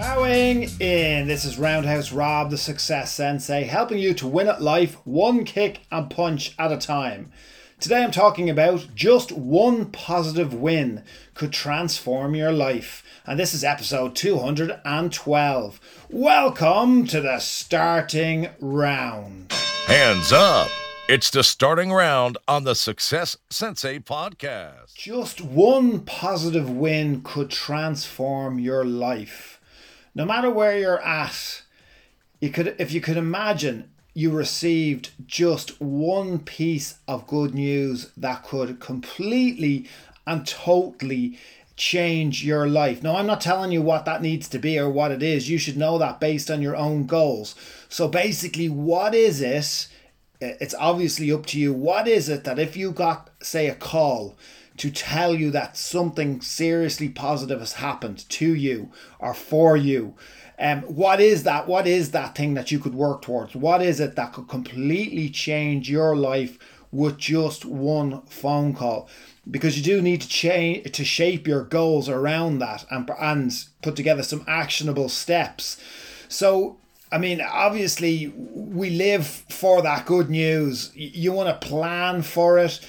Bowing in. This is Roundhouse Rob, the Success Sensei, helping you to win at life one kick and punch at a time. Today I'm talking about just one positive win could transform your life. And this is episode 212. Welcome to the starting round. Hands up. It's the starting round on the Success Sensei podcast. Just one positive win could transform your life no matter where you're at, you could if you could imagine you received just one piece of good news that could completely and totally change your life. Now, I'm not telling you what that needs to be or what it is. You should know that based on your own goals. So, basically, what is it? It's obviously up to you. What is it that if you got, say, a call to tell you that something seriously positive has happened to you or for you. Um, what is that? What is that thing that you could work towards? What is it that could completely change your life with just one phone call? Because you do need to change to shape your goals around that and and put together some actionable steps. So I mean, obviously, we live for that good news. You want to plan for it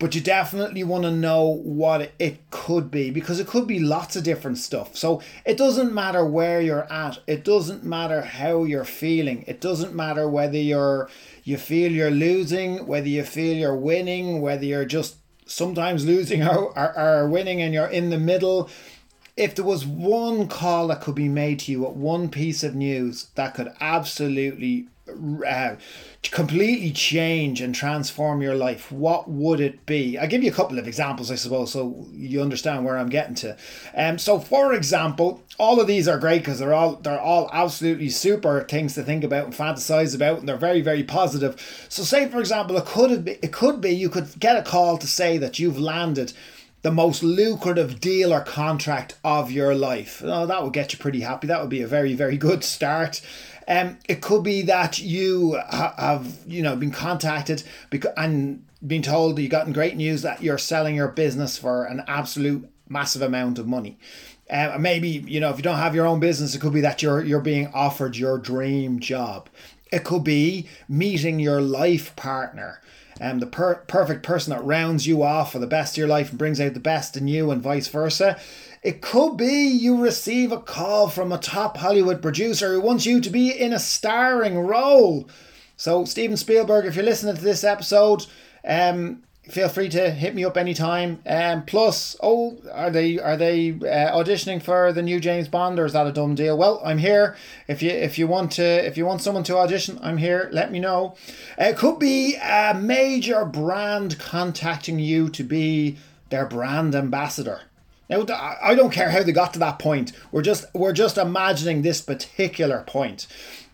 but you definitely want to know what it could be because it could be lots of different stuff. So it doesn't matter where you're at. It doesn't matter how you're feeling. It doesn't matter whether you're you feel you're losing, whether you feel you're winning, whether you're just sometimes losing or, or, or winning and you're in the middle. If there was one call that could be made to you at one piece of news that could absolutely uh, completely change and transform your life, what would it be? I'll give you a couple of examples, I suppose, so you understand where I'm getting to. Um, so, for example, all of these are great because they're all they're all absolutely super things to think about and fantasize about, and they're very very positive. So, say for example, it could have it could be you could get a call to say that you've landed the most lucrative deal or contract of your life. Oh, that would get you pretty happy. That would be a very, very good start. Um, it could be that you ha- have, you know, been contacted because and been told that you gotten great news that you're selling your business for an absolute massive amount of money. Uh, maybe you know if you don't have your own business, it could be that you're you're being offered your dream job. It could be meeting your life partner, um, the per- perfect person that rounds you off for the best of your life and brings out the best in you, and vice versa. It could be you receive a call from a top Hollywood producer who wants you to be in a starring role. So, Steven Spielberg, if you're listening to this episode, um, feel free to hit me up anytime. Um, plus, oh, are they are they uh, auditioning for the new James Bond, or is that a dumb deal? Well, I'm here. If you if you want to if you want someone to audition, I'm here. Let me know. Uh, it could be a major brand contacting you to be their brand ambassador. Now, I don't care how they got to that point. We're just we're just imagining this particular point.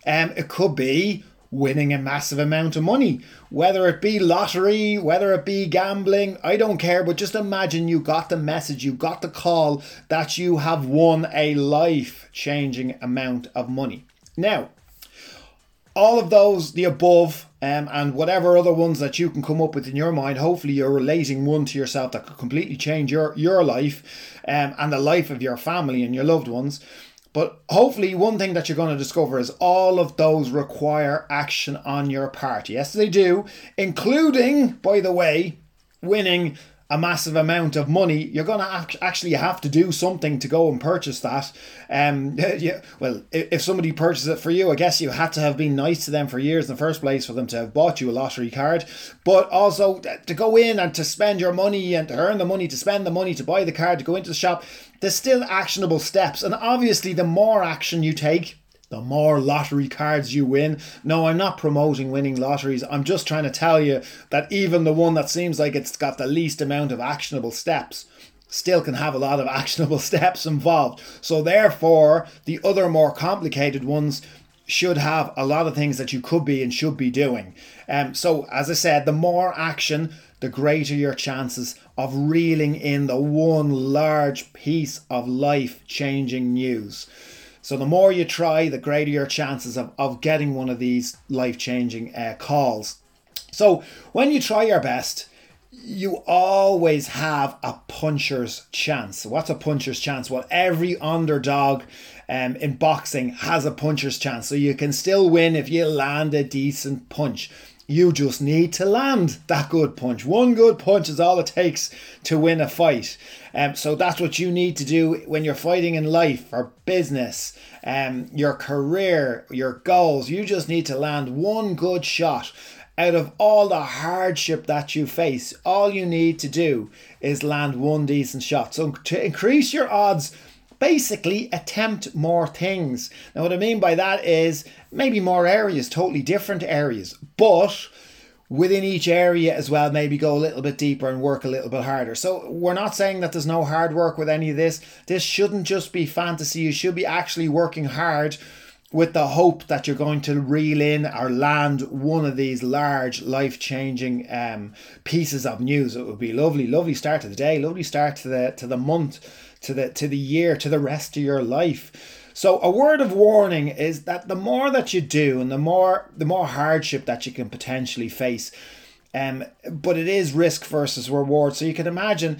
Um, it could be winning a massive amount of money, whether it be lottery, whether it be gambling. I don't care, but just imagine you got the message, you got the call that you have won a life-changing amount of money. Now, all of those, the above, um, and whatever other ones that you can come up with in your mind, hopefully you're relating one to yourself that could completely change your, your life um, and the life of your family and your loved ones. But hopefully, one thing that you're going to discover is all of those require action on your part. Yes, they do, including, by the way, winning a massive amount of money, you're going to actually have to do something to go and purchase that. Um, yeah, well, if somebody purchases it for you, I guess you had to have been nice to them for years in the first place for them to have bought you a lottery card. But also to go in and to spend your money and to earn the money, to spend the money, to buy the card, to go into the shop, there's still actionable steps. And obviously, the more action you take, the more lottery cards you win. No, I'm not promoting winning lotteries. I'm just trying to tell you that even the one that seems like it's got the least amount of actionable steps still can have a lot of actionable steps involved. So, therefore, the other more complicated ones should have a lot of things that you could be and should be doing. Um, so, as I said, the more action, the greater your chances of reeling in the one large piece of life changing news. So, the more you try, the greater your chances of, of getting one of these life changing uh, calls. So, when you try your best, you always have a puncher's chance. What's a puncher's chance? Well, every underdog um, in boxing has a puncher's chance. So you can still win if you land a decent punch. You just need to land that good punch. One good punch is all it takes to win a fight. Um, so that's what you need to do when you're fighting in life or business, um, your career, your goals. You just need to land one good shot out of all the hardship that you face, all you need to do is land one decent shot. So, to increase your odds, basically attempt more things. Now, what I mean by that is maybe more areas, totally different areas, but within each area as well, maybe go a little bit deeper and work a little bit harder. So, we're not saying that there's no hard work with any of this. This shouldn't just be fantasy, you should be actually working hard with the hope that you're going to reel in or land one of these large life changing um, pieces of news. It would be lovely, lovely start to the day, lovely start to the to the month, to the to the year, to the rest of your life. So a word of warning is that the more that you do and the more the more hardship that you can potentially face. Um, but it is risk versus reward. So you can imagine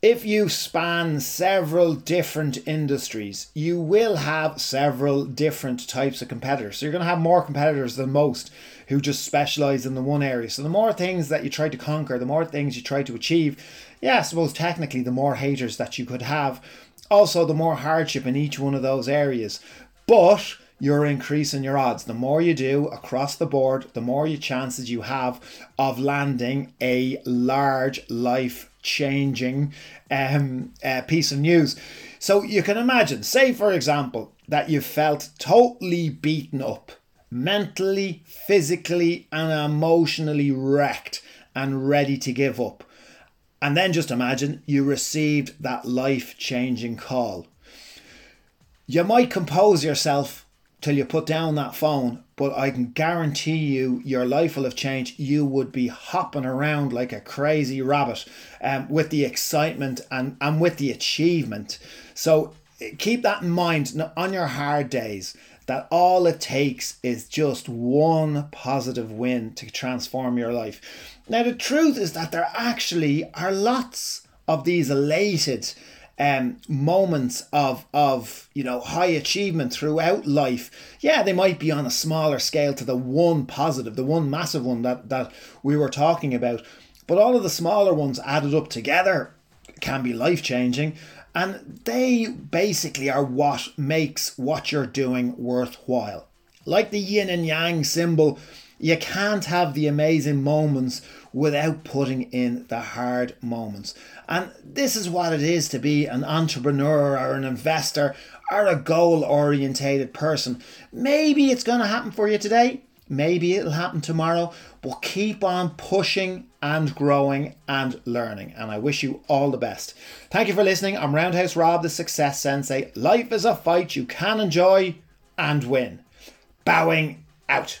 if you span several different industries, you will have several different types of competitors. So you're going to have more competitors than most who just specialize in the one area. So the more things that you try to conquer, the more things you try to achieve, yeah, I suppose technically the more haters that you could have. Also, the more hardship in each one of those areas. But you're increasing your odds. The more you do across the board, the more your chances you have of landing a large life changing um, uh, piece of news. So you can imagine, say for example, that you felt totally beaten up, mentally, physically, and emotionally wrecked and ready to give up. And then just imagine you received that life changing call. You might compose yourself till you put down that phone, but I can guarantee you your life will have changed. You would be hopping around like a crazy rabbit um, with the excitement and, and with the achievement. So keep that in mind on your hard days that all it takes is just one positive win to transform your life. Now, the truth is that there actually are lots of these elated um, moments of of you know high achievement throughout life, yeah, they might be on a smaller scale to the one positive, the one massive one that that we were talking about. But all of the smaller ones added up together can be life changing, and they basically are what makes what you're doing worthwhile. Like the yin and yang symbol, you can't have the amazing moments without putting in the hard moments. And this is what it is to be an entrepreneur or an investor or a goal orientated person. Maybe it's going to happen for you today. Maybe it'll happen tomorrow, but keep on pushing and growing and learning. And I wish you all the best. Thank you for listening. I'm Roundhouse Rob, the Success Sensei. Life is a fight you can enjoy and win. Bowing out.